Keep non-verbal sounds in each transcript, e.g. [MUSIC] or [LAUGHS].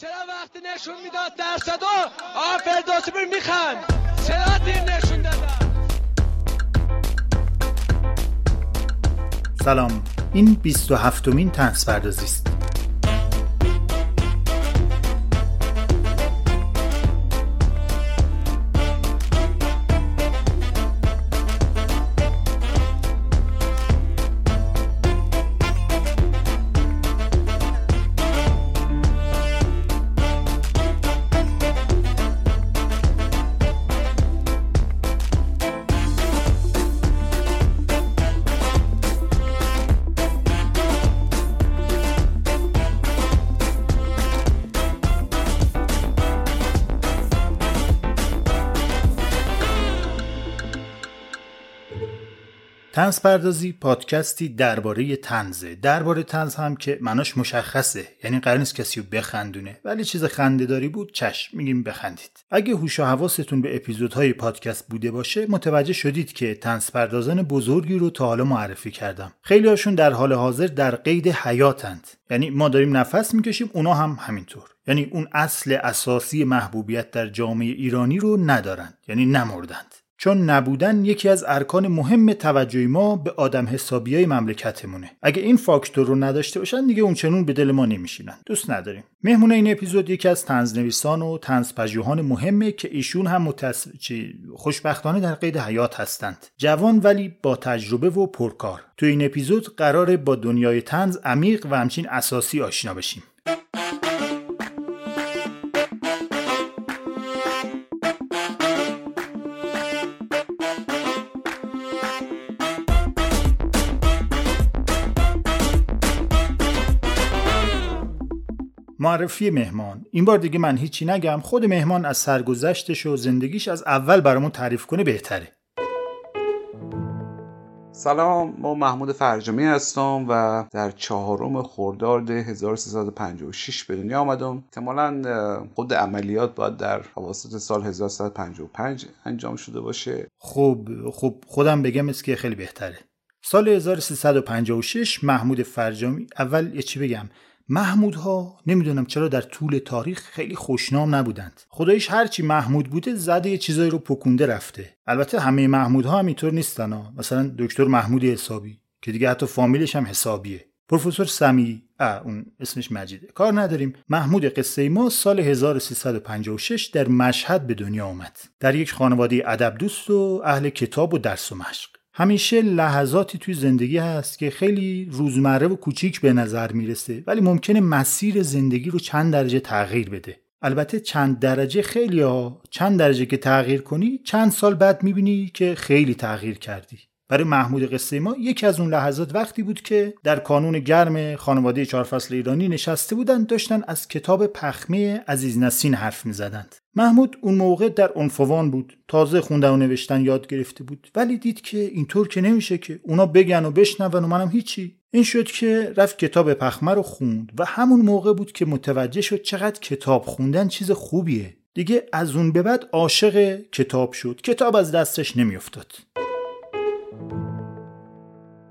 چرا وقتی نشون می‌داد درصد آ فردوسی بر میخند؟ چرا دیر نشون دادن؟ سلام. این 27 مین تنس است. تنز پردازی پادکستی درباره تنزه درباره تنز هم که مناش مشخصه. یعنی قرار نیست کسی رو بخندونه. ولی چیز خنده داری بود چشم. میگیم بخندید. اگه هوش و حواستون به اپیزودهای پادکست بوده باشه متوجه شدید که تنز پردازان بزرگی رو تا حالا معرفی کردم. خیلی هاشون در حال حاضر در قید حیاتند. یعنی ما داریم نفس می‌کشیم اونا هم همینطور. یعنی اون اصل اساسی محبوبیت در جامعه ایرانی رو ندارند یعنی نمردند. چون نبودن یکی از ارکان مهم توجه ما به آدم حسابی های مملکتمونه. اگه این فاکتور رو نداشته باشن دیگه اونچنون به دل ما نمیشینن. دوست نداریم. مهمون این اپیزود یکی از تنزنویسان و تنزپژوهان مهمه که ایشون هم متس... خوشبختانه در قید حیات هستند. جوان ولی با تجربه و پرکار. تو این اپیزود قراره با دنیای تنز عمیق و همچین اساسی آشنا بشیم. معرفی مهمان. این بار دیگه من هیچی نگم. خود مهمان از سرگذشتش و زندگیش از اول برامون تعریف کنه بهتره. سلام ما محمود فرجامی هستم و در چهارم خرداد 1356 به دنیا آمدم. احتمالا خود عملیات باید در حواسط سال 1355 انجام شده باشه. خب خب خودم بگم است که خیلی بهتره. سال 1356 محمود فرجامی اول یه چی بگم. محمودها نمی‌دونم چرا در طول تاریخ خیلی خوشنام نبودند. خدایش هرچی محمود بوده زده یه چیزایی رو پکونده رفته. البته همه محمودها هم اینطور نیستن ها. مثلا دکتر محمود حسابی که دیگه حتی فامیلش هم حسابیه. پروفسور سمی اون اسمش مجیده. کار نداریم. محمود قصه ما سال 1356 در مشهد به دنیا آمد. در یک خانواده ادب دوست و اهل کتاب و درس و مشق. همیشه لحظاتی توی زندگی هست که خیلی روزمره و کوچیک به نظر می‌رسه ولی ممکنه مسیر زندگی رو چند درجه تغییر بده. البته چند درجه خیلی ها چند درجه که تغییر کنی چند سال بعد می‌بینی که خیلی تغییر کردی. برای محمود قصه ما یکی از اون لحظات وقتی بود که در کانون گرم خانواده چهار فصل ایرانی نشسته بودند داشتن از کتاب پخمه عزیز نسین حرف می زدند. محمود اون موقع در عنفوان بود تازه خوندن و نوشتن یاد گرفته بود ولی دید که اینطور که نمیشه که اونا بگن و بشنون و منم هیچی. این شد که رفت کتاب پخمه رو خوند و همون موقع بود که متوجه شد چقدر کتاب خوندن چیز خوبیه. دیگه از اون به بعد عاشق کتاب شد. کتاب از دستش نمیافتاد.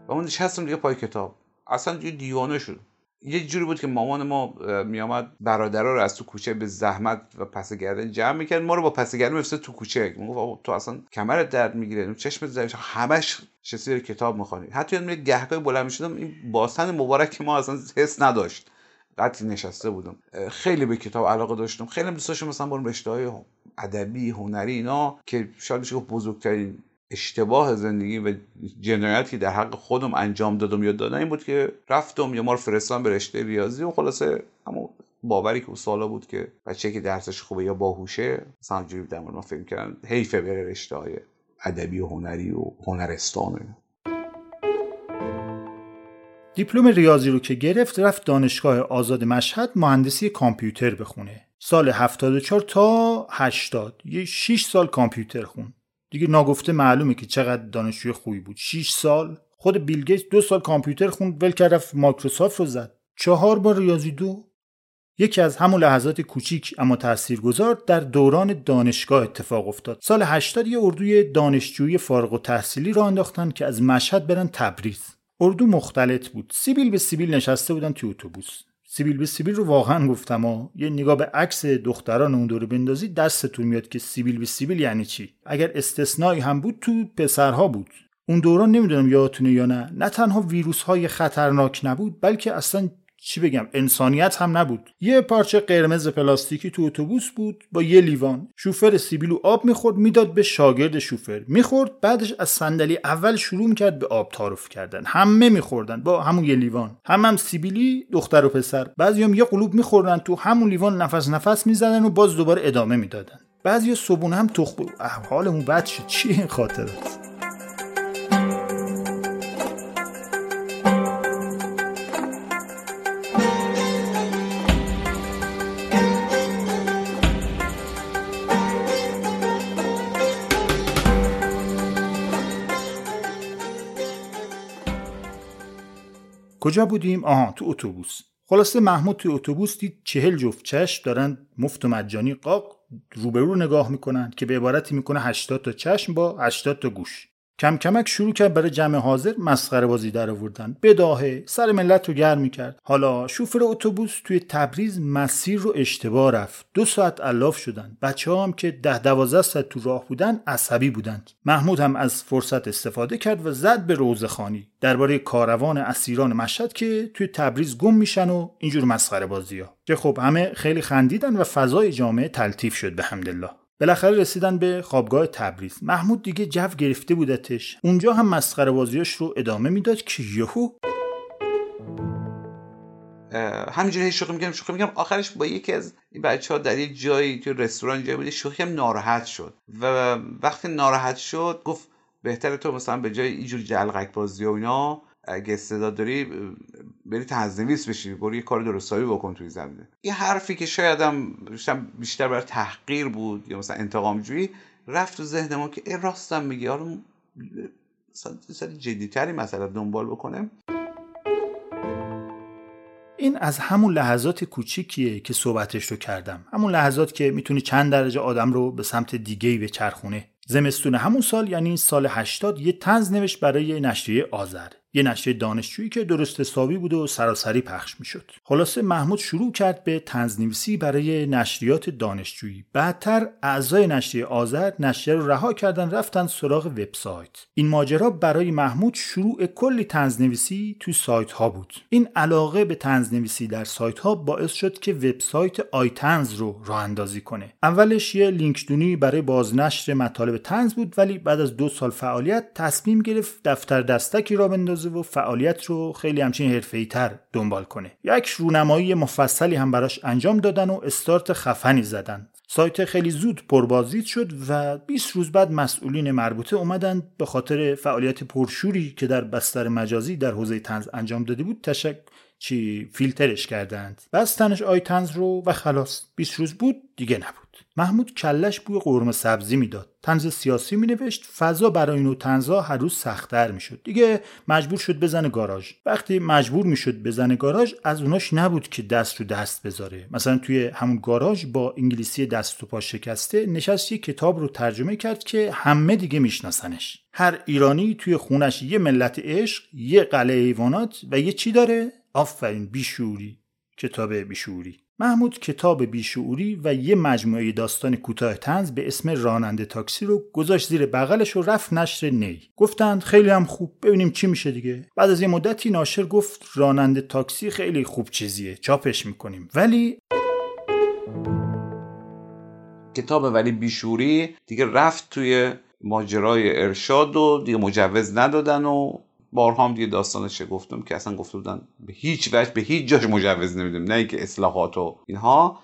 و اون نشستم دیگه پای کتاب. اصلا دیگه دیوانه شد. یه جوری بود که مامان ما میامد برادرها رو از تو کوچه به زحمت و پس گردن جمع می‌کرد. ما رو با پس گردن میفرست تو کوچه. می‌گفت تو اصلا کمرت درد می‌گیره. چشمت زایش همش شسی کتاب می‌خوانی حتی یادم گهگاهی بلند می‌شدم. این باسن مبارک ما اصلا حس نداشت. قطعی نشسته بودم. خیلی به کتاب علاقه داشتم. خیلی دوست داشتم مثلا برم رشته های ادبی هنری اینا که شاید میشه بزرگترین اشتباه زندگی و جنایتی در حق خودم انجام دادم یا دادن این بود که رفتم یا ما رو به رشته ریاضی و خلاصه اما باوری که سالا بود که بچه که درسش خوبه یا باهوشه مثلا جوری در ما فکر کردن حیفه بره رشته های ادبی و هنری و هنرستان. دیپلم ریاضی رو که گرفت رفت دانشگاه آزاد مشهد مهندسی کامپیوتر بخونه. سال 74 تا 80 یه 6 سال کامپیوتر خون. دیگه ناگفته معلومه که چقدر دانشجوی خوبی بود. 6 سال. خود بیل گیتس دو سال کامپیوتر خوند ول کرد مایکروسافت رو زد. چهار بار ریاضی دو. یکی از همون لحظات کوچیک اما تاثیرگذار در دوران دانشگاه اتفاق افتاد. سال 80 یه اردوی دانشجویی فارغ‌التحصیلی را انداختن که از مشهد برن تبریز. اردو مختلط بود. سیبیل به سیبیل نشسته بودن توی اتوبوس. سیبیل به سیبیل رو واقعا گفتم و یه نگاه به عکس دختران اون دوره بندازی دستتون میاد که سیبیل به سیبیل یعنی چی؟ اگر استثنایی هم بود تو پسرها بود. اون دوران نمی‌دونم یادتونه یا نه. نه تنها ویروس های خطرناک نبود بلکه اصلا چی بگم انسانیت هم نبود. یه پارچه قرمز پلاستیکی تو اتوبوس بود با یه لیوان. شوفر سیبیلو آب می‌خورد می‌داد به شاگرد شوفر. می‌خورد بعدش از صندلی اول شروع کرد به آب تعارف کردن. همه میخوردن با همون یه لیوان. هم هم سیبیلی دختر و پسر. بعضیام یه قلوب میخوردن تو همون لیوان نفس نفس می‌زدن و باز دوباره ادامه می‌دادن. بعضی صبحونه هم تخم حالمون بد شد. چی این خاطرات؟ کجا بودیم؟ آها تو اتوبوس. خلاصه محمود تو اتوبوس دید چهل جفت چشم دارن مفت و مجانی قاق روبرو نگاه می‌کنن که به عبارتی می‌کنه 80 تا چشم با 80 تا گوش. کم کمک شروع کرد برای جمع حاضر مسخره بازی در آوردن. بداهه سر ملت رو گرم می‌کرد. حالا شوفر اتوبوس توی تبریز مسیر رو اشتباه رفت. دو ساعت الاف شدن. بچه هم که ده دوازده ساعت تو راه بودن عصبی بودند. محمود هم از فرصت استفاده کرد و زد به روزخانی درباره کاروان اسیران مشهد که توی تبریز گم میشن و اینجور مسخره بازی ها که خب همه خیلی خندیدن و فضای جامعه تلطیف شد به حمدالله. بالاخره رسیدن به خوابگاه تبریز. محمود دیگه جو گرفته بودتش اونجا هم مسخره بازیاش رو ادامه می‌داد که یهو. همینجوری شوخی میگم شوخی میگم آخرش با یکی از این بچه ها در یه جایی تو رستوران جایی بود شوخی هم ناراحت شد. و وقتی ناراحت شد گفت بهتره تو مثلا به جای اینجور جلقک بازی و اینا اگه استعداد داری بری تنظیمیست بشی برو یه کار درستایی بکن توی زمینه. یه حرفی که شاید هم بیشتر برای تحقیر بود یا مثلا انتقام جویی رفت تو ذهن ما که ای راستم میگی. حالا مثلا جدیتری مثلا دنبال بکنه. این از همون لحظات کوچیکیه که صحبتش رو کردم. همون لحظات که می‌تونی چند درجه آدم رو به سمت دیگه به چرخونه زمستون همون سال یعنی سال 80 یه تنز نوشت برای نشریه آذر. یه نشریه دانشجویی که درست حسابی بود و سراسری پخش می‌شد. خلاصه محمود شروع کرد به تنظنویسی برای نشریات دانشجویی. بعدتر اعضای نشریه آذر نشریه رو رها کردن رفتن سراغ وبسایت. این ماجرا برای محمود شروع کلی تنظنویسی تو سایت ها بود. این علاقه به تنظنویسی در سایت ها باعث شد که وبسایت آیتنز رو راه اندازی کنه. اولش یه لینکدونی برای بازنشر مطالب تنز بود ولی بعد از دو سال فعالیت تصمیم گرفت دفتر دستکی را بندازه و فعالیت رو خیلی همچین حرفه‌ای تر دنبال کنه. یک رونمایی مفصلی هم براش انجام دادن و استارت خفنی زدن. سایت خیلی زود پربازدید شد و 20 روز بعد مسئولین مربوطه اومدن به خاطر فعالیت پرشوری که در بستر مجازی در حوزه تنز انجام داده بود. تشک چی فیلترش کردند. بستنش آی تنز رو و خلاص. 20 روز بود دیگه نبود. محمود کلش بوی قرمه سبزی می‌داد. تنز سیاسی می نوشت فضا برای اینو تنزا هر روز سختتر می‌شد. دیگه مجبور شد بزنه گاراژ. وقتی مجبور می‌شد بزنه گاراژ از اوناش نبود که دست رو دست بذاره. مثلا توی همون گاراژ با انگلیسی دست و پا شکسته نشست یه کتاب رو ترجمه کرد که همه دیگه میشناسنش. هر ایرانی توی خونش یه ملت عشق یه قلعه حیوانات و یه چی داره؟ آفرین بیشوری کتاب بیشوری. محمود کتاب بیشعوری و یه مجموعه داستان کوتاه تنز به اسم راننده تاکسی رو گذاشت زیر بغلش و رفت نشر نی. گفتند خیلی هم خوب ببینیم چی میشه دیگه. بعد از یه مدتی ناشر گفت راننده تاکسی خیلی خوب چیزیه چاپش می‌کنیم. ولی کتاب ولی بیشوری دیگه رفت توی ماجرای ارشاد و دیگه مجوز ندادن و بارها هم دیگه داستانش گفتم که اصلا گفته بودن به هیچ وجه به هیچ جاش مجوز نمیدیم نه اینکه اصلاحات و اینها.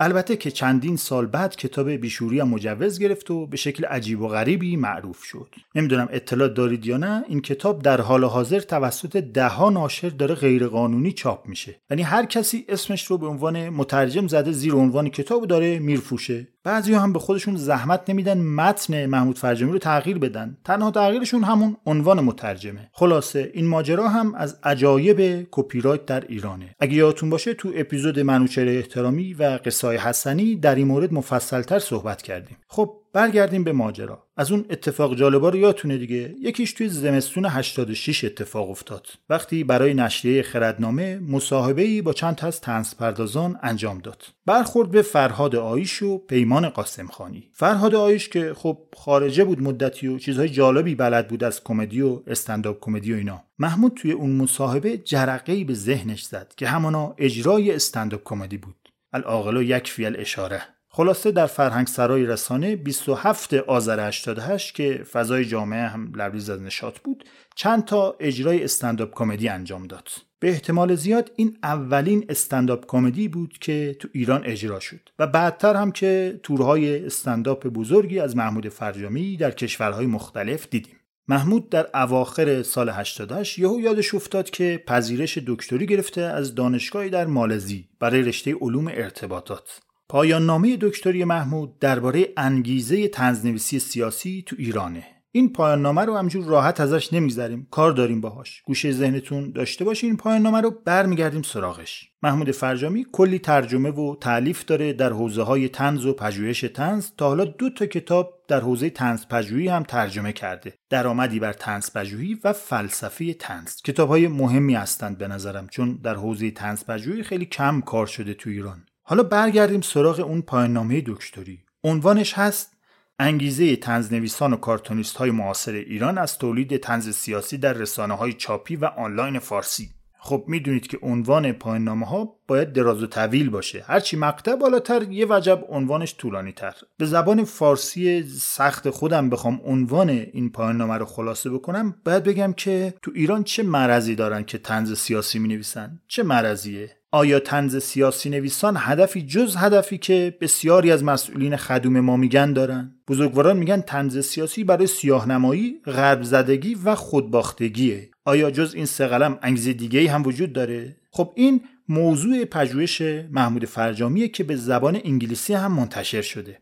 البته که چندین سال بعد کتاب بیشوری هم مجوز گرفت و به شکل عجیب و غریبی معروف شد. نمی‌دونم اطلاع دارید یا نه این کتاب در حال حاضر توسط دهها ناشر داره غیرقانونی چاپ میشه. یعنی هر کسی اسمش رو به عنوان مترجم زده زیر عنوان کتاب داره میرفوشه بعضی هم به خودشون زحمت نمیدن متن محمود فرجامی رو تغییر بدن. تنها تغییرشون همون عنوان مترجمه. خلاصه این ماجرا هم از عجایب کپی رایت در ایرانه. اگه یادتون باشه تو اپیزود منوچهر احترامی و قصای حسنی در این مورد مفصلتر صحبت کردیم. خب برگردیم به ماجرا. از اون اتفاق جالبا رو یادتونه دیگه؟ یکیش توی زمستون 86 اتفاق افتاد. وقتی برای نشریه خردنامه مصاحبه با چند از تنز پردازان انجام داد. برخورد به فرهاد آیش و پیمان قاسم خانی. فرهاد آیش که خب خارجه بود مدتی و چیزهای جالبی بلد بود از کمدی و استنداپ کمدی و اینا. محمود توی اون مصاحبه جرقه به ذهنش زد که همانا اجرای استنداپ کمدی بود. العاقل یک فیل اشاره خلاصه در فرهنگ سرای رسانه 27 آذر 88 که فضای جامعه هم لبریز از نشاط بود چند تا اجرای استنداپ کمدی انجام داد. به احتمال زیاد این اولین استنداپ کمدی بود که تو ایران اجرا شد و بعدتر هم که تورهای استنداپ بزرگی از محمود فرجامی در کشورهای مختلف دیدیم. محمود در اواخر سال 88 یهو یادش افتاد که پذیرش دکتری گرفته از دانشگاهی در مالزی برای رشته علوم ارتباطات. پایان نامه دکتری محمود درباره انگیزه تنزنویسی سیاسی تو ایرانه. این پایان نامه رو همجور راحت ازش نمیگذریم. کار داریم باهاش. گوشه ذهنتون داشته باشین این پایان نامه رو برمیگردیم سراغش. محمود فرجامی کلی ترجمه و تعلیف داره در حوزه های تنز و پژوهش تنز تا حالا دو تا کتاب در حوزه تنز پژوهی هم ترجمه کرده. درآمدی بر تنز پژوهی و فلسفه تنز کتاب های مهمی هستند به نظرم چون در حوزه تنز پژوهی خیلی کم کار شده تو ایران. حالا برگردیم سراغ اون پایان دکتری. عنوانش هست انگیزه تنزنویسان و کارتونیست های معاصر ایران از تولید تنز سیاسی در رسانه های چاپی و آنلاین فارسی. خب می‌دونید که عنوان پایان نامه ها باید دراز و طویل باشه. هرچی مقطع بالاتر یه وجب عنوانش طولانی تر به زبان فارسی سخت خودم بخوام عنوان این پایان نامه رو خلاصه بکنم. باید بگم که تو ایران چه مرضی دارن که تنز سیاسی می نویسن چه مرضیه؟ آیا تنز سیاسی نویسان هدفی جز هدفی که بسیاری از مسئولین خدوم ما میگن دارن؟ بزرگواران میگن تنز سیاسی برای سیاهنمایی، غرب زدگی و خودباختگیه. آیا جز این سه قلم انگیزه دیگه هم وجود داره؟ خب این موضوع پژوهش محمود فرجامیه که به زبان انگلیسی هم منتشر شده.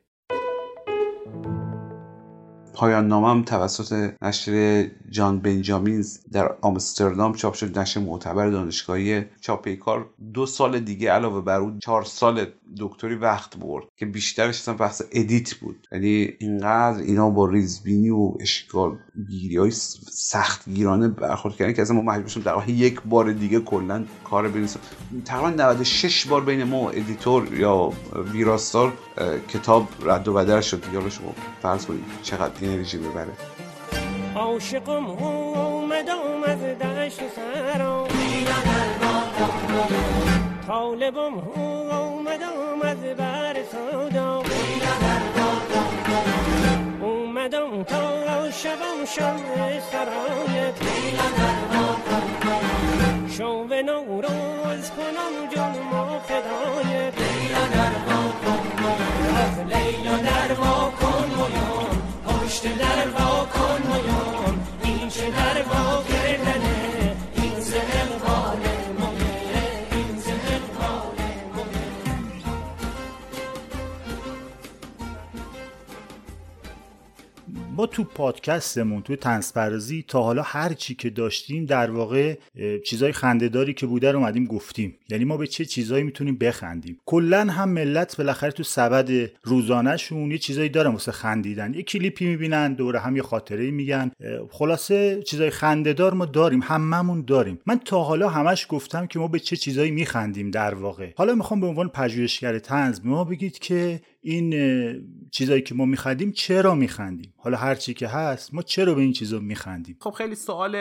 پایان نامم توسط نشر جان بنجامینز در آمستردام چاپ شد نشر معتبر دانشگاهی چاپ کار دو سال دیگه علاوه بر اون چهار سال دکتری وقت برد که بیشترش اصلا بحث ادیت بود. یعنی اینقدر اینا با ریزبینی و اشکال گیری های سخت گیرانه برخورد کردن که اصلا ما مجبور شدیم در یک بار دیگه کلا کار بنویسیم. تقریبا 96 بار بین ما ادیتور یا ویراستار کتاب رد و بدل شد. دیگه شما فرض کنید چقدر انرژی ببره. عاشقم اومد اومد دشت سرم طالبم اومد اومد بر سودا اومدم تا شبم شب سرایت. شو نوروز کنم جان ما فدایت لیلا در وا کن مویان پشت در کن مویان این چه در وا کردنه؟ تو پادکستمون تو تنسپرزی تا حالا هر چی که داشتیم در واقع چیزای خندهداری که بوده رو اومدیم گفتیم. یعنی ما به چه چیزایی می‌تونیم بخندیم. کلا هم ملت بالاخره تو سبد روزانهشون یه چیزایی دارن واسه خندیدن. یه کلیپی می‌بینن دوره هم یه خاطره میگن. خلاصه چیزای خندهدار ما داریم هممون داریم. من تا حالا همش گفتم که ما به چه چیزایی میخندیم در واقع. حالا می‌خوام به عنوان پژوهشگر تنز ما بگید که این چیزایی که ما میخندیم چرا میخندیم؟ حالا هر چی که هست ما چرا به این چیزا میخندیم؟ خب خیلی سوال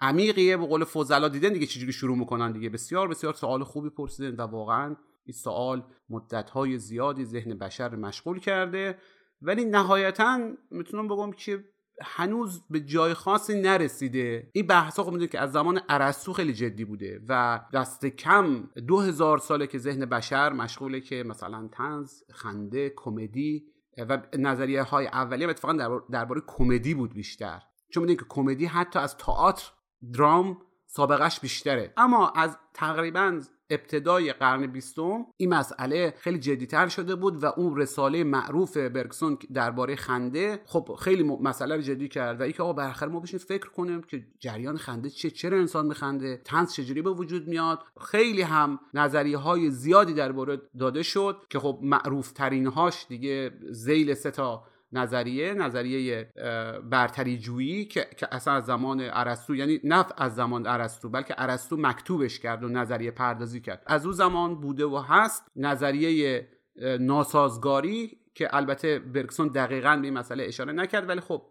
عمیقیه. به قول فوزلا دیدن دیگه چجوری شروع می‌کنن دیگه؟ بسیار بسیار سوال خوبی پرسیدن و واقعا این سوال مدتهای زیادی ذهن بشر مشغول کرده. ولی نهایتا می‌تونم بگم که هنوز به جای خاصی نرسیده. این بحثا خب می‌دونید که از زمان ارسطو خیلی جدی بوده و دست کم دو هزار ساله که ذهن بشر مشغوله که مثلا تنز خنده کمدی و نظریه های اولیه اتفاقا درباره کمدی بود بیشتر. چون می‌دونید که کمدی حتی از تئاتر درام سابقش بیشتره. اما از تقریبا ابتدای قرن بیستم این مسئله خیلی جدیتر شده بود و اون رساله معروف برگسون درباره خنده خب خیلی مسئله رو جدی کرد و اینکه آقا بالاخره ما بشین فکر کنیم که جریان خنده چه چرا انسان میخنده تنز چجوری به وجود میاد؟ خیلی هم نظریه های زیادی درباره داده شد که خب معروف ترین هاش دیگه زیل سه تا نظریه نظریه برتری جویی که, که اصلا از زمان ارسطو یعنی نه از زمان ارسطو بلکه ارسطو مکتوبش کرد و نظریه پردازی کرد. از اون زمان بوده و هست نظریه ناسازگاری که البته برکسون دقیقا به این مسئله اشاره نکرد ولی خب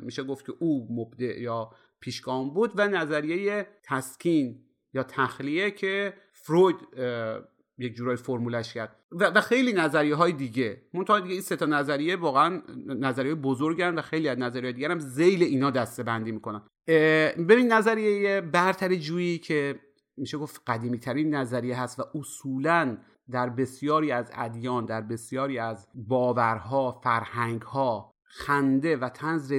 میشه گفت که او مبدع یا پیشگام بود و نظریه تسکین یا تخلیه که فروید یک جورای فرمولش کرد. و, خیلی نظریه های دیگه. منتها دیگه این سه تا نظریه واقعا نظریه بزرگن و خیلی از نظریه دیگه هم زیل اینا دسته بندی می‌کنن ببین نظریه برتر جویی که میشه گفت قدیمی ترین نظریه هست و اصولا در بسیاری از ادیان در بسیاری از باورها فرهنگها خنده و تنز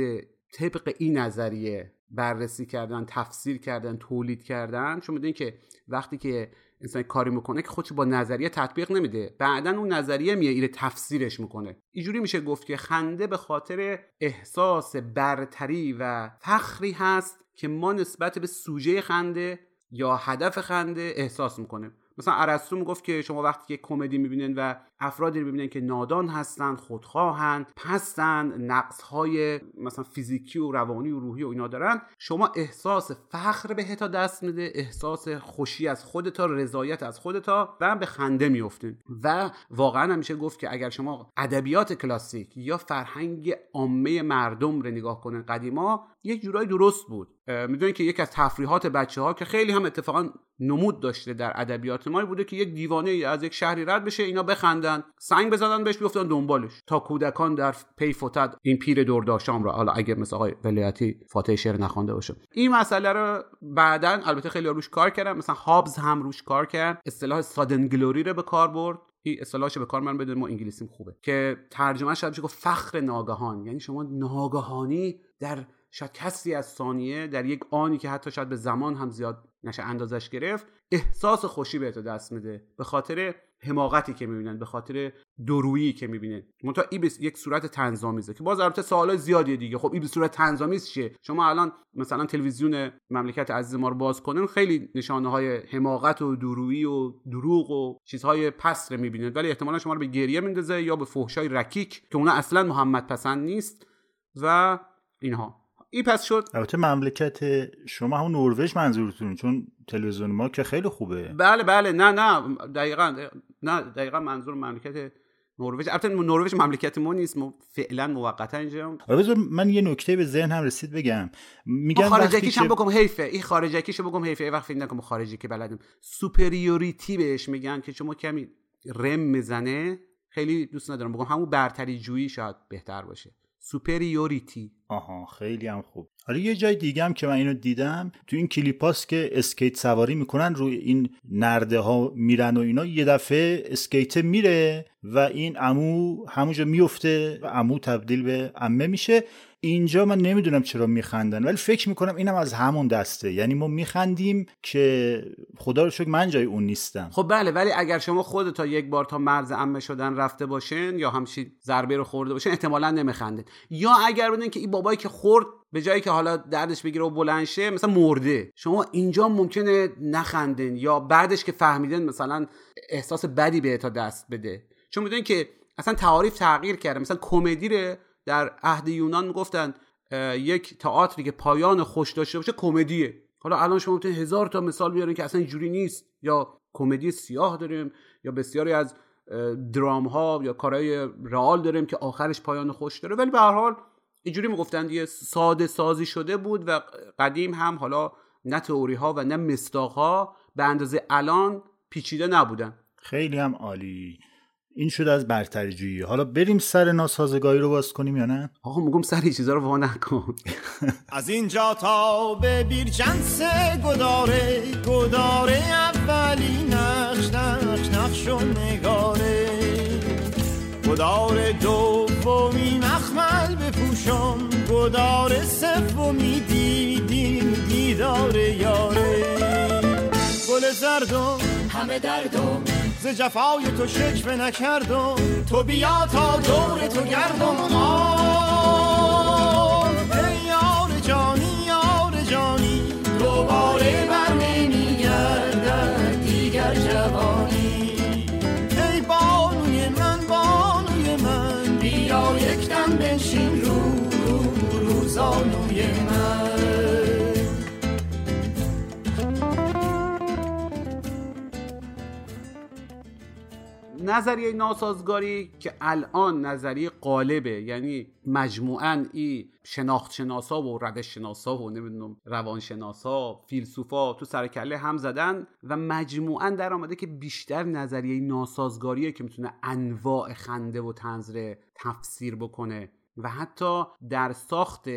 طبق این نظریه بررسی کردن تفسیر کردن تولید کردن. چون می‌دونین که وقتی که انسان کاری می‌کنه که خودش با نظریه تطبیق نمیده. بعدا اون نظریه میه ایره تفسیرش می‌کنه. اینجوری میشه گفت که خنده به خاطر احساس برتری و فخری هست که ما نسبت به سوژه خنده یا هدف خنده احساس می‌کنه مثلا ارسطو می‌گفت که شما وقتی که کمدی می‌بینین و افرادی رو می‌بینین که نادان هستن خودخواهند پستن نقص های مثلا فیزیکی و روانی و روحی و اینا دارن. شما احساس فخر بهتا دست میده احساس خوشی از خودتا رضایت از خودتا و به خنده میفتین و واقعا همیشه گفت که اگر شما ادبیات کلاسیک یا فرهنگ عامه مردم رو نگاه کنن قدیما یک جورایی درست بود. می‌دونید که یک از تفریحات بچه ها که خیلی هم اتفاقا نمود داشته در ادبیات ما بوده که یک دیوانه از یک شهری رد بشه اینا بخندن سنگ بزنن بهش بیفتن دنبالش. تا کودکان در پی فتد این پیر دورداشام را. حالا اگه مثل آقای ولایتی فاتح شعر نخوانده باشه. این مسئله رو بعدا البته خیلی روش کار کردن. مثلا هابز هم روش کار کرد. اصطلاح سادن گلوری رو به کار برد. این اصطلاحش به کار من بدون ما انگلیسیم خوبه. که ترجمه شد گفت فخر ناگهان. یعنی شما ناگهانی در شاید کسی از ثانیه در یک آنی که حتی شاید به زمان هم زیاد نشه اندازش گرفت احساس خوشی بهتو دست میده. به خاطر حماقتی که می‌بینن به خاطر درویی که می‌بینن. منتها این به یک صورت تنظامیزه که باز البته سوالای زیادی دیگه. خب این به صورت تنظامیز چیه؟ شما الان مثلا تلویزیون مملکت عزیز ما رو باز کنین خیلی نشانه های حماقت و درویی و دروغ و چیزهای پست رو می‌بینید ولی احتمالا شما رو به گریه میندازه یا به فحشای رکیک که اونا اصلا محمد پسند نیست و اینها. این پس شد. البته مملکت شما همون نروژ منظورتون چون تلویزیون ما که خیلی خوبه. بله بله. نه نه. دقیقا. نه دقیقا منظور مملکت نروژ. البته نروژ مملکت ما نیست ما فعلا موقتا اینجا من یه نکته به ذهن هم رسید بگم. میگن خارجکیش هم بگم حیفه. این خارجکیشو بگم حیفه. وقت فکر نکنم خارجی که بلدیم. superiority بهش میگن که شما کمی رم می‌زنه خیلی دوست ندارم بگم همون برتری جویی شاید بهتر باشه. superiority. آها خیلی هم خوب. حالا یه جای دیگه هم که من اینو دیدم تو این کلیپاست که اسکیت سواری می‌کنن روی این نرده ها میرن و اینا یه دفعه اسکیت میره و این عمو همونجا میفته و عمو تبدیل به عمه میشه. اینجا من نمی‌دونم چرا میخندن ولی فکر می‌کنم اینم از همون دسته. یعنی ما میخندیم که خدا رو شکر من جای اون نیستم. خب بله ولی اگر شما خود تا یک بار تا مرز امه شدن رفته باشین یا همچین ضربه رو خورده باشین احتمالا نمیخندید یا اگر بودین که این بابایی که خورد به جایی که حالا دردش بگیره و بلند شه مثلا مرده. شما اینجا ممکنه نخندین یا بعدش که فهمیدین مثلا احساس بدی به تا دست بده. چون می‌دونین که اصلا تعاریف تغییر کرده. مثلا کمدی در عهد یونان می‌گفتن یک تئاتری که پایان خوش داشته باشه کمدیه. حالا الان شما می‌تونید هزار تا مثال بیارین که اصلا اینجوری نیست. یا کمدی سیاه داریم یا بسیاری از درام ها یا کارهای رئال داریم که آخرش پایان خوش داره. ولی به هر حال اینجوری می‌گفتن دیگه ساده سازی شده بود و قدیم هم حالا نه تئوری ها و نه مستاق ها به اندازه الان پیچیده نبودن. خیلی هم عالی. این شده از برتری جویی. حالا بریم سر ناسازگاری رو باز کنیم یا نه؟ آقا میگم سر این چیزا رو وا نکن. [LAUGHS] از اینجا تا به بیرجنس گداره گداره اولی نقش نقش نقش و نگاره. گدار دومی مخمل بپوشم گدار سومی دیدین دیدار یاره گل زردم همه دردم. ز جفای تو شکوه نکردم. تو بیا تا دور تو گردم. آه. نظریه ناسازگاری که الان نظریه قالبه. یعنی مجموعا ای شناخت شناسا و روش شناسا و نمی‌دونم روان شناسا فیلسوفا تو سرکله هم زدن و مجموعا در آمده که بیشتر نظریه ناسازگاریه که می‌تونه انواع خنده و تنظر تفسیر بکنه و حتی در ساخت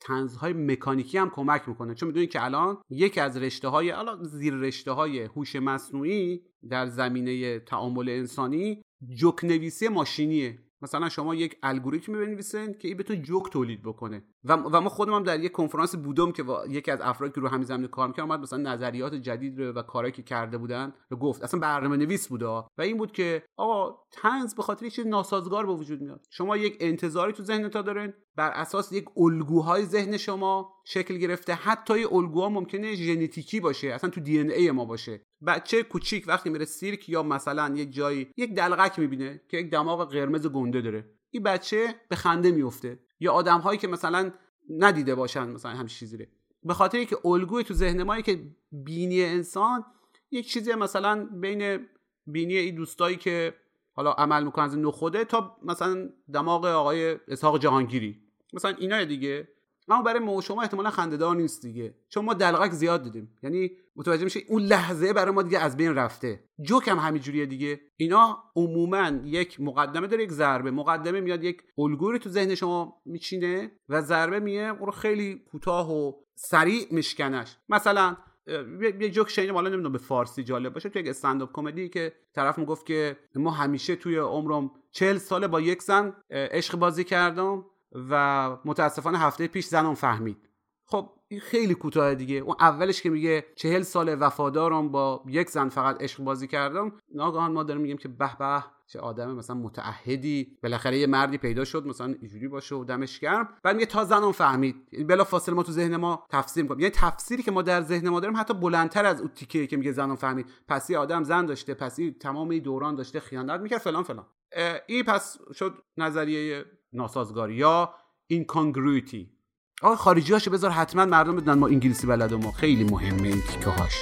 تنزهای مکانیکی هم کمک می‌کنه. چون می‌دونید که الان یکی از رشته های الان زیر رشته های هوش مصنوعی در زمینه تعامل انسانی جوک نویسی ماشینیه. مثلا شما یک الگوریتم بنویسین که این بتونه جوک تولید بکنه. و, و ما خودم هم در یک کنفرانس بودم که یکی از افرادی که رو همین زمینه کار می‌کرد اومد مثلا نظریات جدید رو و کارهایی که کرده بودن و گفت. اصلا برنامه نویس بوده و این بود که آقا تنز به خاطر چیز ناسازگار به وجود میاد. شما یک انتظاری تو ذهنتون دارین بر اساس یک الگوهای ذهن شما شکل گرفته. حتی یه الگوها ممکنه ژنتیکی باشه اصلا تو دی ای ما باشه. بچه کوچیک وقتی میره سیرک یا مثلا یک جایی یک دلغک می‌بینه که یک دماغ قرمز گنده داره. این بچه به خنده میفته یا آدم هایی که مثلا ندیده باشن مثلا همین چیزی به خاطر که الگوی تو ذهن ما که بینی انسان یک چیزی مثلا بین بینی این دوستایی که حالا عمل می‌کنن از نخوده تا مثلا دماغ آقای اسحاق جهانگیری. مثلا اینا دیگه. اما برای ما شما احتمالا خندهدار نیست دیگه. چون ما دلغک زیاد دیدیم. یعنی متوجه میشه اون لحظه برای ما دیگه از بین رفته. جوک هم همینجوریه دیگه. اینا عموما یک مقدمه داره یک ضربه. مقدمه میاد یک الگوری تو ذهن شما میچینه و ضربه میه رو خیلی کوتاه و سریع میشکنش. مثلا یه جوک شنیدم حالا نمی‌دونم به فارسی جالب باشه. تو یک استنداپ کمدی که طرف می‌گفت که ما همیشه توی عمرم چهل ساله با یک زن عشق بازی کردم. و متاسفانه هفته پیش زنم فهمید. خب این خیلی کوتاه دیگه. اون اولش که میگه چهل سال وفادارم با یک زن فقط عشق بازی کردم. ناگهان ما داریم میگیم که به به چه آدم مثلا متعهدی. بالاخره یه مردی پیدا شد مثلا اینجوری باشه و دمش گرم. بعد میگه تا زنم فهمید. بلا فاصله ما تو ذهن ما تفسیر می‌کنیم. یعنی تفسیری که ما در ذهن ما داریم حتی بلندتر از اون تیکه که میگه زنم فهمید. پس یه آدم زن داشته پس تمام دوران داشته خیانت می‌کرد فلان فلان. این پس شد نظریه ناسازگاری یا اینکانگرویتی. آقا خارجی هاشو بذار حتما مردم بدونن ما انگلیسی بلد ما خیلی مهمه این تیکه هاش.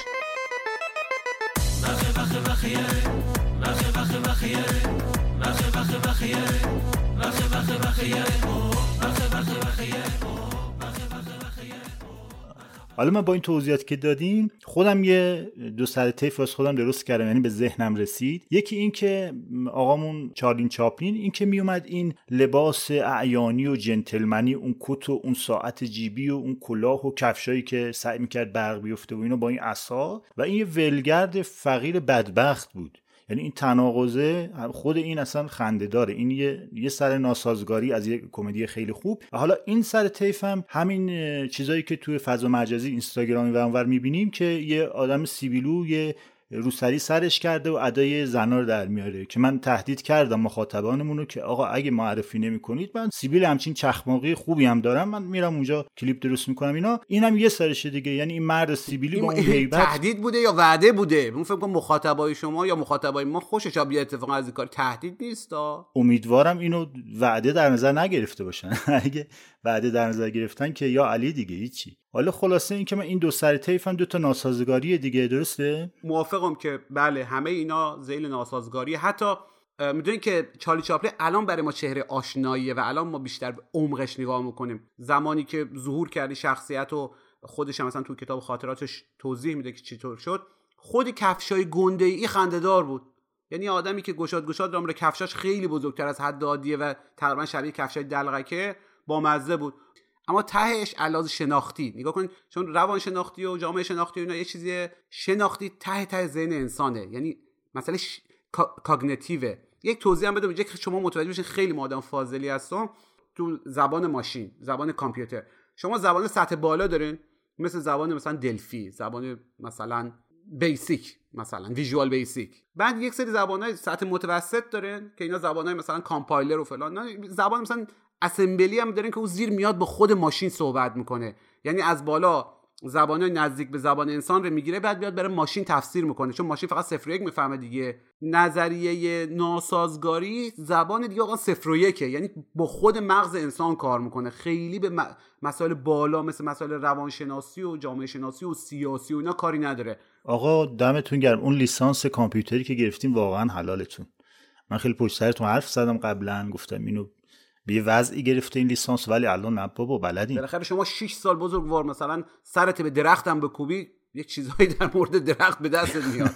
حالا من با این توضیحات که دادین خودم یه دو سر طیف واسه خودم درست کردم یعنی به ذهنم رسید. یکی این که آقامون چارلین چاپلین این که میومد این لباس اعیانی و جنتلمنی اون کت و اون ساعت جیبی و اون کلاه و کفشایی که سعی می‌کرد برق بیفته و اینو با این عصا. و این یه ولگرد فقیر بدبخت بود. یعنی این تناقضه خود این اصلا خنده داره. این یه, یه سر ناسازگاری از یک کمدی خیلی خوب. و حالا این سر طیف هم همین چیزایی که توی فضا مجازی اینستاگرامی و اونور می‌بینیم که یه آدم سیبیلو یه روسری سرش کرده و ادای زنا رو در میاره که من تهدید کردم مخاطبانمون رو که آقا اگه معرفی نمی‌کنید من سیبیل همچین چخماقی خوبی هم دارم من میرم اونجا کلیپ درست می‌کنم. اینا اینم یه سرشه دیگه. یعنی این مرد سیبیلی با اون هیبت تهدید بوده یا وعده بوده؟ من فکر کنم مخاطبای شما یا مخاطبای ما خوشش بیا اتفاقا از این کار. تهدید نیست امیدوارم اینو وعده در نظر نگرفته باشن. [LAUGHS] اگه وعده در نظر گرفتن که یا علی دیگه هیچی. حالا خلاصه این که من این دو سر طیف هم دو تا ناسازگاری دیگه درسته؟ موافقم که بله همه اینا ذیل ناسازگاری. حتی می‌دونید که چالی چاپلی الان برای ما چهره آشناییه و الان ما بیشتر به عمقش نگاه می‌کنیم. زمانی که ظهور کردی شخصیت و خودش هم مثلا تو کتاب خاطراتش توضیح میده که چطور شد. خود کفشای گنده ای خندهدار بود. یعنی آدمی که گشاد گشاد رامره کفشاش خیلی بزرگتر از حد عادیه و تقریبا شبیه کفشای دلغکه. با مزه بود. اما تهش علاوه شناختی نگاه کنید چون روان شناختی و جامعه شناختی و اینا یه چیزی شناختی ته ته ذهن انسانه. یعنی مسئله ش... کاگنیتیوه. یک توضیح هم بدم که شما متوجه بشین خیلی ما آدم فاضلی هستم. تو زبان ماشین زبان کامپیوتر. شما زبان سطح بالا دارین. مثل زبان مثلا دلفی زبان مثلا بیسیک مثلا ویژوال بیسیک. بعد یک سری زبانهای سطح متوسط دارن که اینا زبانهای مثلا کامپایلر و فلان. زبان مثلا اسمبلی هم دارین که اون زیر میاد با خود ماشین صحبت می‌کنه. یعنی از بالا زبان نزدیک به زبان انسان رو می‌گیره بعد بیاد برای ماشین تفسیر می‌کنه. چون ماشین فقط صفر یک می‌فهمه دیگه. نظریه ناسازگاری زبان دیگه آقا صفر و یکه. یعنی با خود مغز انسان کار می‌کنه. خیلی به مسائل بالا مثل مسائل روانشناسی و جامعه شناسی و سیاسی و اینا کاری نداره. آقا دمتون گرم. اون لیسانس کامپیوتری که گرفتیم واقعا حلالتون. من خیلی پشت سرتون حرف زدم قبلا گفتم اینو به یه وضعی گرفته این لیسانس ولی الان نه بابا بلدیم بالاخره شما 6 سال بزرگوار مثلا سرت به درختم بکوبی یک چیزهایی در مورد درخت به دست میاد.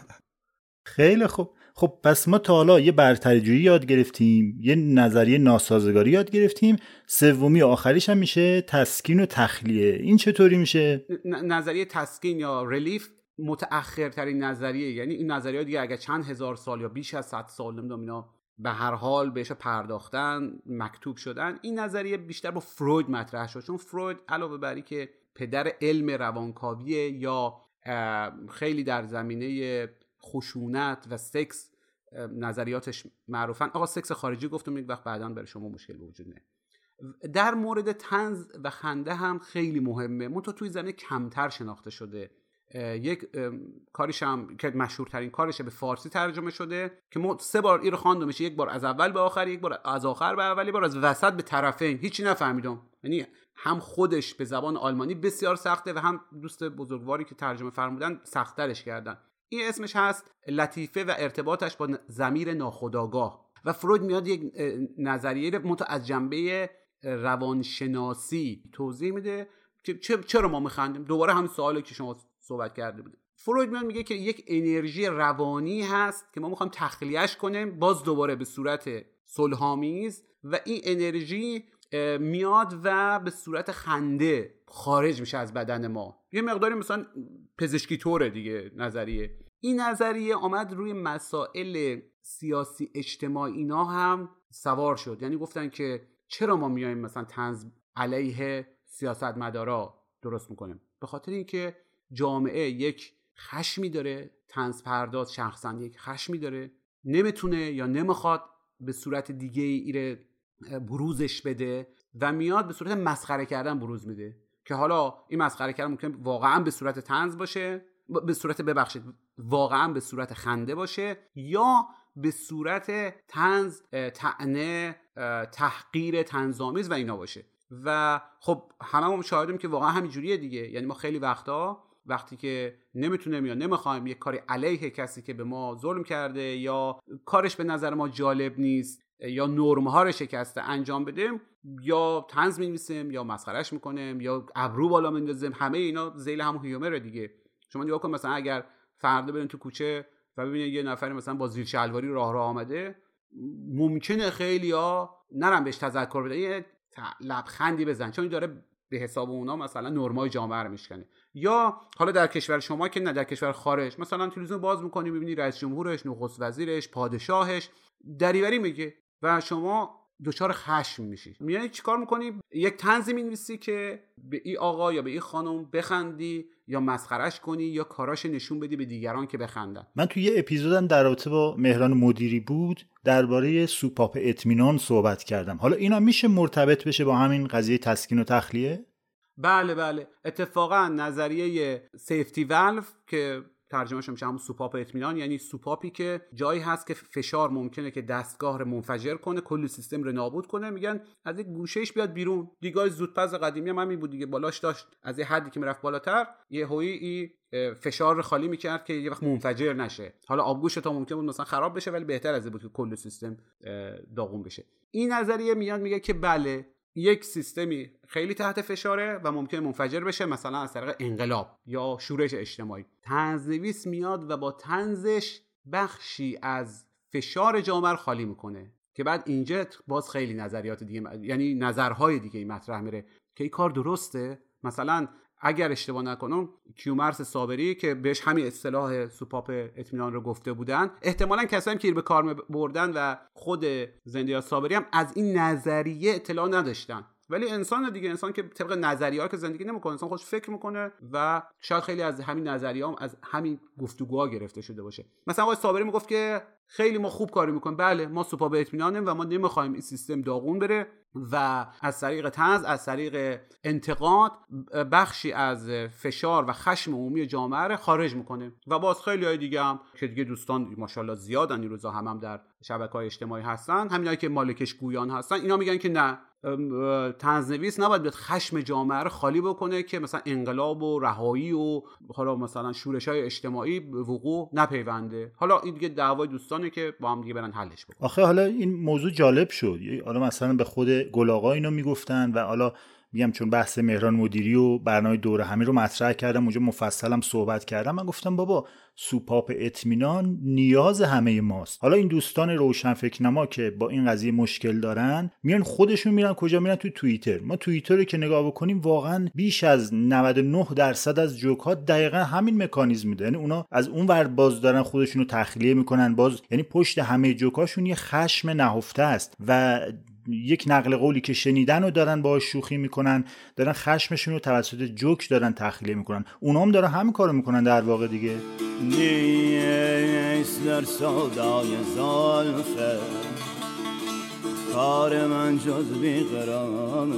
[LAUGHS] خیلی خوب. خب پس ما تا حالا یه برترجویی یاد گرفتیم یه نظریه ناسازگاری یاد گرفتیم سومی آخریش هم میشه تسکین و تخلیه. این چطوری میشه؟ نظریه تسکین یا ریلیف متأخرترین نظریه یعنی این نظریه دیگه اگر چند هزار سال یا بیش از 100 سال نمی‌دونم اینا به هر حال بهش پرداختن مکتوب شدن. این نظریه بیشتر با فروید مطرح شد. چون فروید علاوه بر که پدر علم روانکاویه یا خیلی در زمینه خشونت و سکس نظریاتش معروفن. آقا سکس خارجی گفتم یک وقت بعدا برای شما مشکل وجود نه. در مورد تنز و خنده هم خیلی مهمه. منتها توی زمینه کمتر شناخته شده. یک کاریش هم که مشهورترین کارشه به فارسی ترجمه شده که ما سه بار این رو خواندم میشه یک بار از اول به آخر یک بار از آخر به اولی بار از وسط به طرفین هیچی نفهمیدم. یعنی هم خودش به زبان آلمانی بسیار سخته و هم دوست بزرگواری که ترجمه فرمودن سختترش کردن. این اسمش هست لطیفه و ارتباطش با زمیر ناخداگاه و فروید میاد یک نظریه منتها از جنبه روانشناسی توضیح میده که چرا ما میخندیم؟ دوباره همین سوالی که شما صحبت کرده بوده. فروید میاد میگه که یک انرژی روانی هست که ما می‌خوایم تخلیهش کنیم باز دوباره به صورت صلحآمیز و این انرژی میاد و به صورت خنده خارج میشه از بدن ما. یه مقداری مثلا پزشکی طوره دیگه نظریه. این نظریه آمد روی مسائل سیاسی اجتماعی اینا هم سوار شد. یعنی گفتن که چرا ما میایم مثلا تنز علیه سیاستمدارا درست می‌کنیم؟ به خاطر اینکه جامعه یک خشمی داره تنز پرداز شخصا یک خشمی داره نمی‌تونه یا نمی‌خواد به صورت دیگه ایره بروزش بده و میاد به صورت مسخره کردن بروز میده. که حالا این مسخره کردن ممکن واقعا به صورت تنز باشه به صورت ببخشید واقعا به صورت خنده باشه یا به صورت تنز تعنه تحقیر تنظامیز و اینا باشه. و خب همه هم شاهدیم که واقعا همینجوریه دیگه. یعنی ما خیلی وقتا وقتی که نمی‌تونیم یا نمی‌خوایم یک کاری علیه کسی که به ما ظلم کرده یا کارش به نظر ما جالب نیست یا نرم ها رو شکسته انجام بدیم یا تنز می‌نویسیم یا مسخرش می‌کنیم یا ابرو بالا میندازیم همه اینا ذیل همون هیومره دیگه. شما نگاه کن مثلا اگر فردا برین تو کوچه و ببینید یه نفر مثلا با زیر شلواری راه راه آمده ممکنه خیلی ها نرم بهش تذکر بده یه لبخندی بزن چون داره به حساب اونا مثلا نرمای جامعه رو میشکنه. یا حالا در کشور شما که نه در کشور خارج. مثلا تلویزیون باز می‌کنی ببینی رئیس جمهورش نخست وزیرش پادشاهش. دریوری میگه و شما دچار خشم میشی. میای چیکار می‌کنی؟ یک تنظیم می‌نویسی که به این آقا یا به این خانم بخندی یا مسخرش کنی یا کاراش نشون بدی به دیگران که بخندن. من توی یه اپیزودم در رابطه با مهران مدیری بود درباره سوپاپ اطمینان صحبت کردم. حالا اینا میشه مرتبط بشه با همین قضیه تسکین و تخلیه؟ بله بله. اتفاقا نظریه سیفتی والف که ترجمهش میشه همون سوپاپ اطمینان یعنی سوپاپی که جایی هست که فشار ممکنه که دستگاه رو منفجر کنه کلی سیستم رو نابود کنه. میگن از یک گوشهش بیاد بیرون. دیگاه زودپز قدیمی هم همین بود دیگه. بالاش داشت از یه حدی که می‌رفت بالاتر یه هویی فشار رو خالی می‌کرد که یه وقت منفجر نشه. حالا آبگوش تا ممکن بود مثلا خراب بشه ولی بهتر از بود که کل سیستم داغون بشه. این نظریه میاد میگه که بله یک سیستمی خیلی تحت فشاره و ممکن منفجر بشه مثلا از طریق انقلاب یا شورش اجتماعی. تنظیویس میاد و با تنزش بخشی از فشار جامعه رو خالی می‌کنه که بعد اینجا باز خیلی نظریات دیگه یعنی نظرهای دیگه مطرح میره که این کار درسته. مثلا اگر اشتباه نکنم کیومرس صابری که بهش همین اصطلاح سوپاپ اطمینان رو گفته بودن احتمالا کسایی که به کار بردن و خود زندیا صابری هم از این نظریه اطلاع نداشتن. ولی انسان دیگه انسان که طبق نظریه که زندگی نمی‌کنه انسان خوش فکر می‌کنه و شاید خیلی از همین نظریه هم از همین گفتگوها گرفته شده باشه. مثلا آقای صابری می‌گفت که خیلی ما خوب کاری می‌کنیم. بله ما سوپا به اطمینانیم و ما نمی‌خوایم این سیستم داغون بره و از طریق تنز از طریق انتقاد بخشی از فشار و خشم عمومی جامعه رو خارج می‌کنه و باز خیلی های دیگه هم که دیگه دوستان ماشاءالله زیادن این روزا هم, هم در شبکه های اجتماعی هستن همینایی که مالکش گویان هستن اینا میگن که نه. تنزنویس نباید بیاد خشم جامعه رو خالی بکنه که مثلا انقلاب و رهایی و حالا مثلا شورش های اجتماعی وقوع نپیونده. حالا این دیگه دعوای دوستانه که با هم دیگه برن حلش بکنن. آخه حالا این موضوع جالب شد. حالا مثلا به خود گلاغا اینو می‌گفتن و حالا میگم چون بحث مهران مدیری و برنامه دوره همین رو مطرح کردم اونجا مفصلم صحبت کردم. من گفتم بابا سوپاپ اطمینان نیاز همه ماست. حالا این دوستان روشن فکر نما که با این قضیه مشکل دارن میان خودشون میرن کجا؟ میرن تو توییتر. ما توییتر رو که نگاه بکنیم واقعا بیش از 99 درصد از جوک ها دقیقا همین مکانیزم میده. یعنی اونا از اون ور باز دارن خودشون رو تخلیه می‌کنن. باز یعنی پشت همه جوکاشون یه خشم نهفته است و یک نقل قولی که شنیدن رو دارن با شوخی می‌کنن دارن خشمشون رو توسط جوک دارن تخلیه می‌کنن. اونا هم دارن همین کارو می‌کنن در واقع دیگه. نیست در سودای زلفه کار من جز بیقرام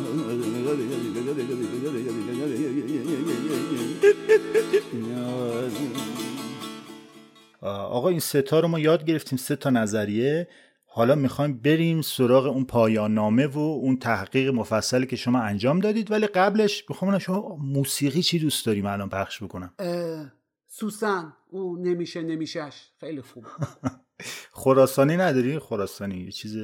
آقا این ستا رو ما یاد گرفتیم. سه تا نظریه. حالا می‌خوایم بریم سراغ اون پایان نامه و اون تحقیق مفصلی که شما انجام دادید. ولی قبلش بخوام شما موسیقی چی دوست داریم الان پخش بکنم؟ سوسن. او نمیشه نمیشهش. خیلی خوب. [LAUGHS] خراسانی نداری؟ خراسانی یه چیز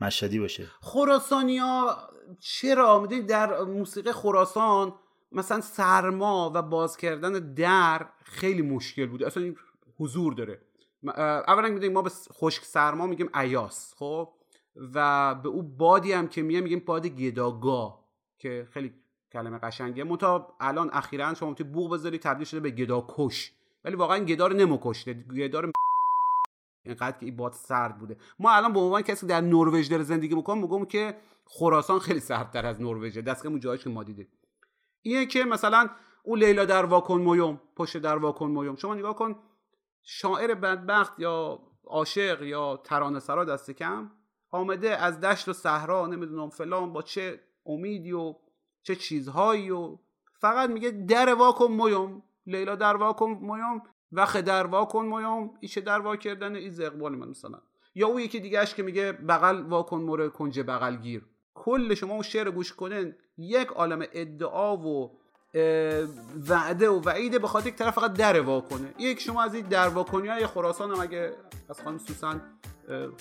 مشهدی باشه. خراسانی ها چرا در موسیقی خراسان مثلا سرما و باز کردن در خیلی مشکل بود. اصلا حضور داره. اولا می‌دونیم ما به خشک سرما میگیم ایاس خب؟ و به او بادی هم که میگه میگیم باد گداگاه که خیلی کلمه قشنگه متا الان اخیرا شما تو بوق بذاری تبدیل شده به گداکش. ولی واقعا گدا رو نموکشته گدا رو اینقدر که این باد سرد بوده. ما الان به عنوان کسی در نروژ داره زندگی می‌کنم میگم که خراسان خیلی سردتر از نروژه. دستگاه جایش که ما دیدیم. اینه که مثلا او لیلا در واکن مویوم پشت در واکن مویوم. شما نگاه کن شاعر بدبخت یا عاشق یا ترانه سرا دست کم آمده از دشت و صحرا نمی‌دونم فلان با چه امیدی و چه چیزهایی و فقط میگه در واکن مویم لیلا در واکن مویم وقت در واکن مویم ایچه در وا کردن ای اقبال من مثلا. یا او یکی دیگهش که میگه بغل واکن مره کنج بغل گیر کل شما اون شعر گوش کنن یک عالم ادعا و وعده و وعیده به خاطر یک طرف فقط در وا کنه یک شما از این در واکنی های خراسان هم اگه از خانم سوسن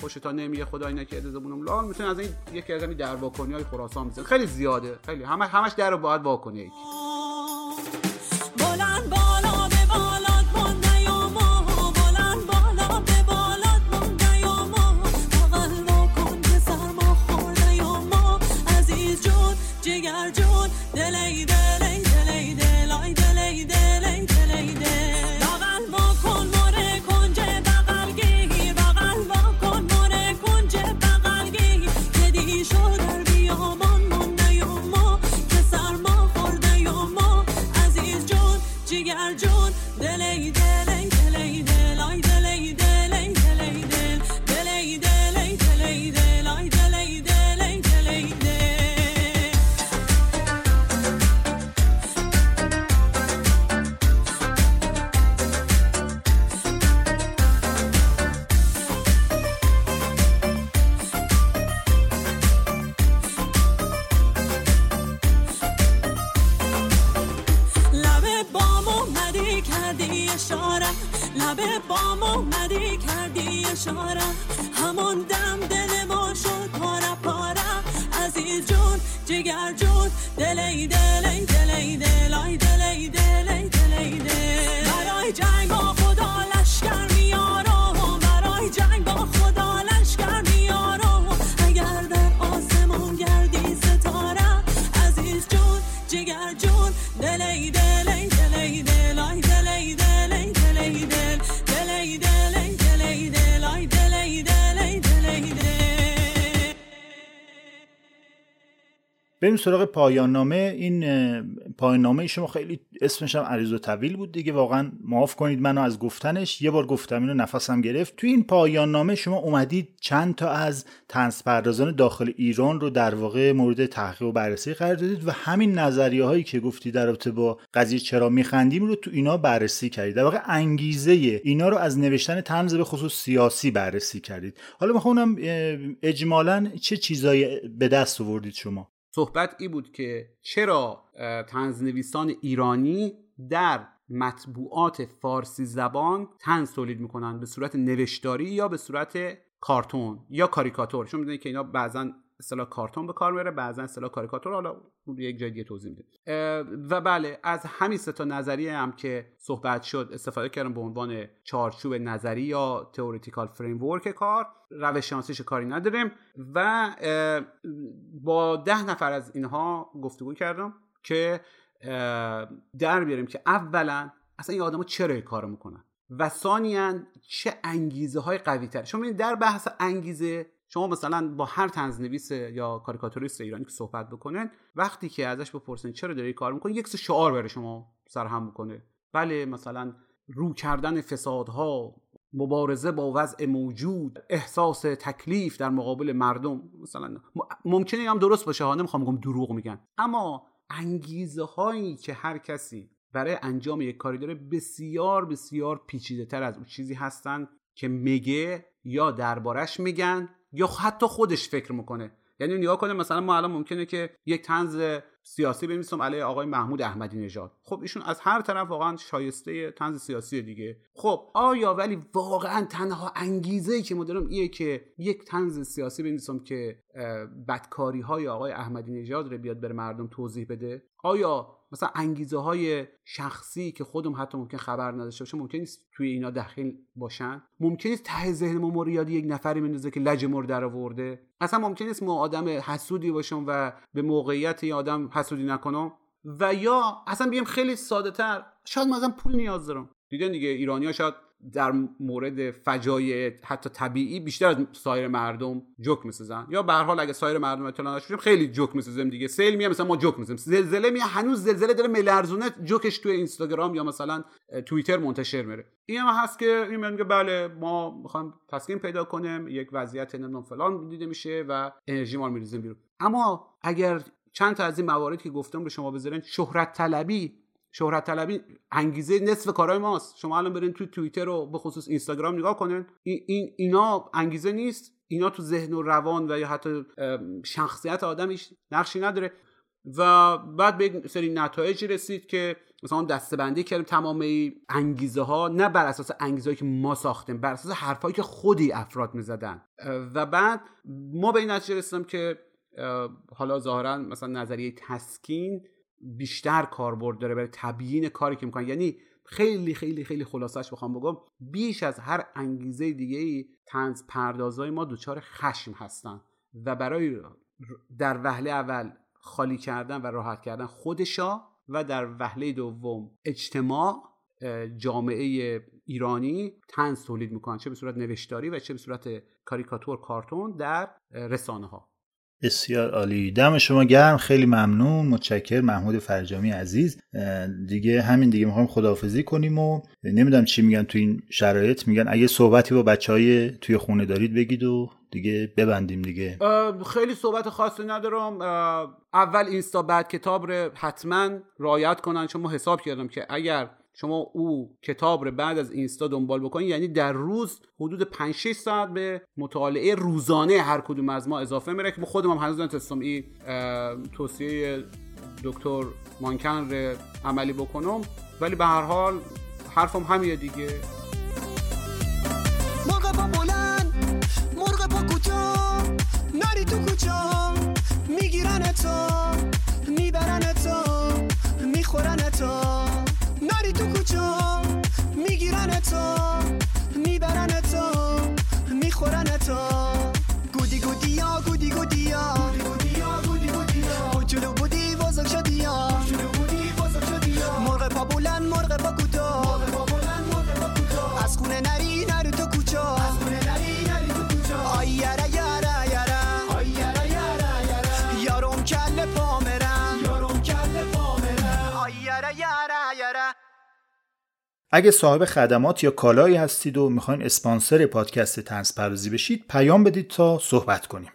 خوشتا نمیه خدای نکرده زبونم لال می‌تونی از این یکی از این در واکنی های خراسان بزن خیلی زیاده. خیلی. همه همش در رو باید واکنی اشاره. لب بام اومدی کردی اشاره. همون دم دل ما شد پاره پاره. عزیز جون جگر جون. دلی دلی دلی دلی دلی دلی بریم سراغ پایان نامه این پایان نامه شما خیلی اسمش هم عریض و طویل بود دیگه. واقعا معاف کنید منو از گفتنش. یه بار گفتم اینو نفسم گرفت. توی این پایان نامه شما اومدید چند تا از تنز پردازان داخل ایران رو در واقع مورد تحقیق و بررسی قرار دادید و همین نظریه هایی که گفتی در رابطه با قضیه چرا میخندیم رو تو اینا بررسی کردید. در واقع انگیزه اینا رو از نوشتن تنز به خصوص سیاسی بررسی کردید. حالا می‌خوام اجمالا چه چیزایی به دست آوردید شما؟ صحبت ای بود که چرا تنزنویسان ایرانی در مطبوعات فارسی زبان تنز تولید می‌کنن؟ به صورت نوشتاری یا به صورت کارتون یا کاریکاتور؟ چون می‌دونید که اینا بعضا اصطلاح کارتون به کار میره بعضا اصطلاح کاریکاتور حالا اون یک جای دیگه توضیح میده. و بله از همین سه تا نظریه هم که صحبت شد استفاده کردم به عنوان چارچوب نظری یا تئوریتیکال فریم کار روش شناسیش کاری نداریم و با ده نفر از اینها گفتگو کردم که در بیاریم که اولا اصلا این آدما چرا این کارو می‌کنن و ثانیا چه انگیزه های قوی تر شما در بحث انگیزه شما مثلا با هر تنزنویس یا کاریکاتوریست ایرانی که صحبت بکنن وقتی که ازش بپرسین چرا داری کار می‌کنی یک شعار بره شما سرهم بکنه بله مثلا رو کردن فسادها مبارزه با وضع موجود احساس تکلیف در مقابل مردم مثلا ممکنه هم درست باشه ها نمی‌خوام بگم دروغ میگن. اما انگیزه هایی که هر کسی برای انجام یک کاری داره بسیار بسیار پیچیده تر از اون چیزی هستن که میگه یا دربارش میگن یا حتی خودش فکر می‌کنه. یعنی نگاه کنه مثلا ما الان ممکنه که یک تنز سیاسی بنویسم علیه آقای محمود احمدی نژاد. خب ایشون از هر طرف واقعا شایسته تنز سیاسی دیگه. خب آیا ولی واقعا تنها انگیزه ای که ما دارم ایه که یک تنز سیاسی بنویسم که بدکاری های آقای احمدی نژاد رو بیاد بر مردم توضیح بده؟ آیا مثلا انگیزه های شخصی که خودم حتی ممکن خبر نداشته باشه ممکن نیست توی اینا داخل باشن. ممکن نیست ته ذهن ما مریادی یک نفری میندازه که لج مر در آورده. اصلا ممکن نیست ما آدم حسودی باشم و به موقعیت این آدم حسودی نکنم. و یا اصلا بیم خیلی ساده تر شاید من پول نیاز دارم. دیدن دیگه ایرانی ها شاید در مورد فجایع حتی طبیعی بیشتر از سایر مردم جوک می‌سازن. یا به هر حال اگه سایر مردم اطلاع داشته خیلی جوک می‌سازیم دیگه. سیل میاد مثلا ما جوک می‌سازیم. زلزله میاد هنوز زلزله داره ملرزونه جوکش توی اینستاگرام یا مثلا توییتر منتشر میره. این هم هست که این میگه بله ما می‌خوایم تسکین پیدا کنیم یک وضعیت نمی‌دونم فلان دیده میشه و انرژی ما میریزیم بیرون. اما اگر چند تا از این مواردی که گفتم رو شما بذارین شهرت طلبی شهرت طلبی انگیزه نصف کارهای ماست. شما الان برین تو توییتر و به خصوص اینستاگرام نگاه کنین. این, این اینا انگیزه نیست. اینا تو ذهن و روان و یا حتی شخصیت آدمیش نقشی نداره. و بعد به سری نتایجی رسید که مثلا دستبندی کردیم تمام انگیزه ها نه بر اساس انگیزه که ما ساختیم بر اساس حرفایی که خودی افراد می‌زدن. و بعد ما به این نتیجه رسیدیم که حالا ظاهرا مثلا نظریه تسکین بیشتر کاربرد داره برای تبیین کاری که می‌کنن یعنی خیلی خیلی خیلی خلاصش بخوام بگم بیش از هر انگیزه دیگه ای تنز پردازای ما دچار خشم هستن و برای در وهله اول خالی کردن و راحت کردن خودشا و در وهله دوم اجتماع جامعه ایرانی تنز تولید می‌کنن چه به صورت نوشتاری و چه به صورت کاریکاتور کارتون در رسانه ها بسیار عالی. دم شما گرم خیلی ممنون. متشکر محمود فرجامی عزیز. دیگه همین دیگه می‌خوایم خداحافظی کنیم و نمی‌دونم چی میگن تو این شرایط. میگن اگه صحبتی با بچه های توی خونه دارید بگید و دیگه ببندیم دیگه. خیلی صحبت خاصی ندارم. اول اینستا بعد کتاب رو حتما رعایت کنن. چون ما حساب کردم که اگر شما او کتاب رو بعد از اینستا دنبال بکنید یعنی در روز حدود 5 6 ساعت به مطالعه روزانه هر کدوم از ما اضافه میره که خودم هم هنوز اه، توصیه دکتر مانکن رو عملی بکنم. ولی به هر حال حرفم همینه دیگه. مرغ پا بلند مرغ پا کوتاه نری تو کوچه می‌گیرن تا می‌برن تا می‌خورن تا تو کوچه می‌گیرن تا می‌برن تا می‌خورن تا گودی گودی یا گودی گودی یا. کوچولو بودی بزرگ شدی یا. مرغ پا بلند مرغ پا کوتاه. از خونه نری اگه صاحب خدمات یا کالایی هستید و می‌خواین اسپانسر پادکست تنز پردازی بشید پیام بدید تا صحبت کنیم.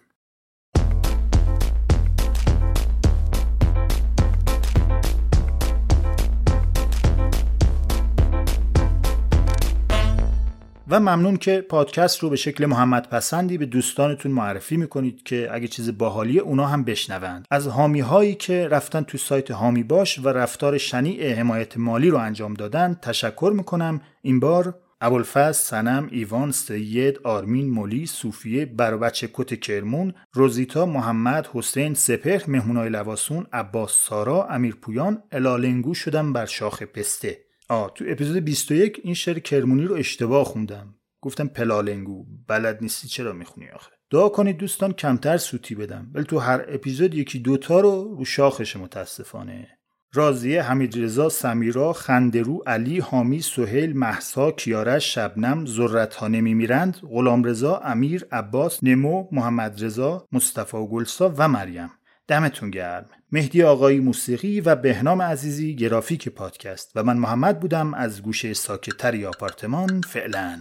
و ممنون که پادکست رو به شکل محمد پسندی به دوستانتون معرفی می‌کنید که اگه چیز باحالی اونا هم بشنوند. از حامی هایی که رفتن تو سایت هامی باش و رفتار شنیع حمایت مالی رو انجام دادن تشکر می‌کنم. این بار ابوالفضل سنم ایوان سید آرمین مولی صوفیه بر بچه کت کرمون روزیتا محمد حسین سپهر مهمونای لواسون عباس سارا امیر پویان الالنگو شدم بر شاخ پسته. آ تو اپیزود 21 این شعر کرمونی رو اشتباه خوندم. گفتم پلالنگو بلد نیستی چرا می‌خونی آخه؟ دعا کنید دوستان کمتر سوتی بدم. ولی تو هر اپیزود یکی دوتا رو رو شاخش متاسفانه. راضیه حمیدرضا سمیرا خندرو علی حامی سهیل محسا کیارش شبنم ذرتها نمیمیرند غلامرضا امیر عباس نمو محمد رضا مصطفی گلسا و مریم. دمتون گرم. مهدی آقایی موسیقی و بهنام عزیزی گرافیک پادکست و من محمد بودم از گوشه ساکتری آپارتمان فعلا.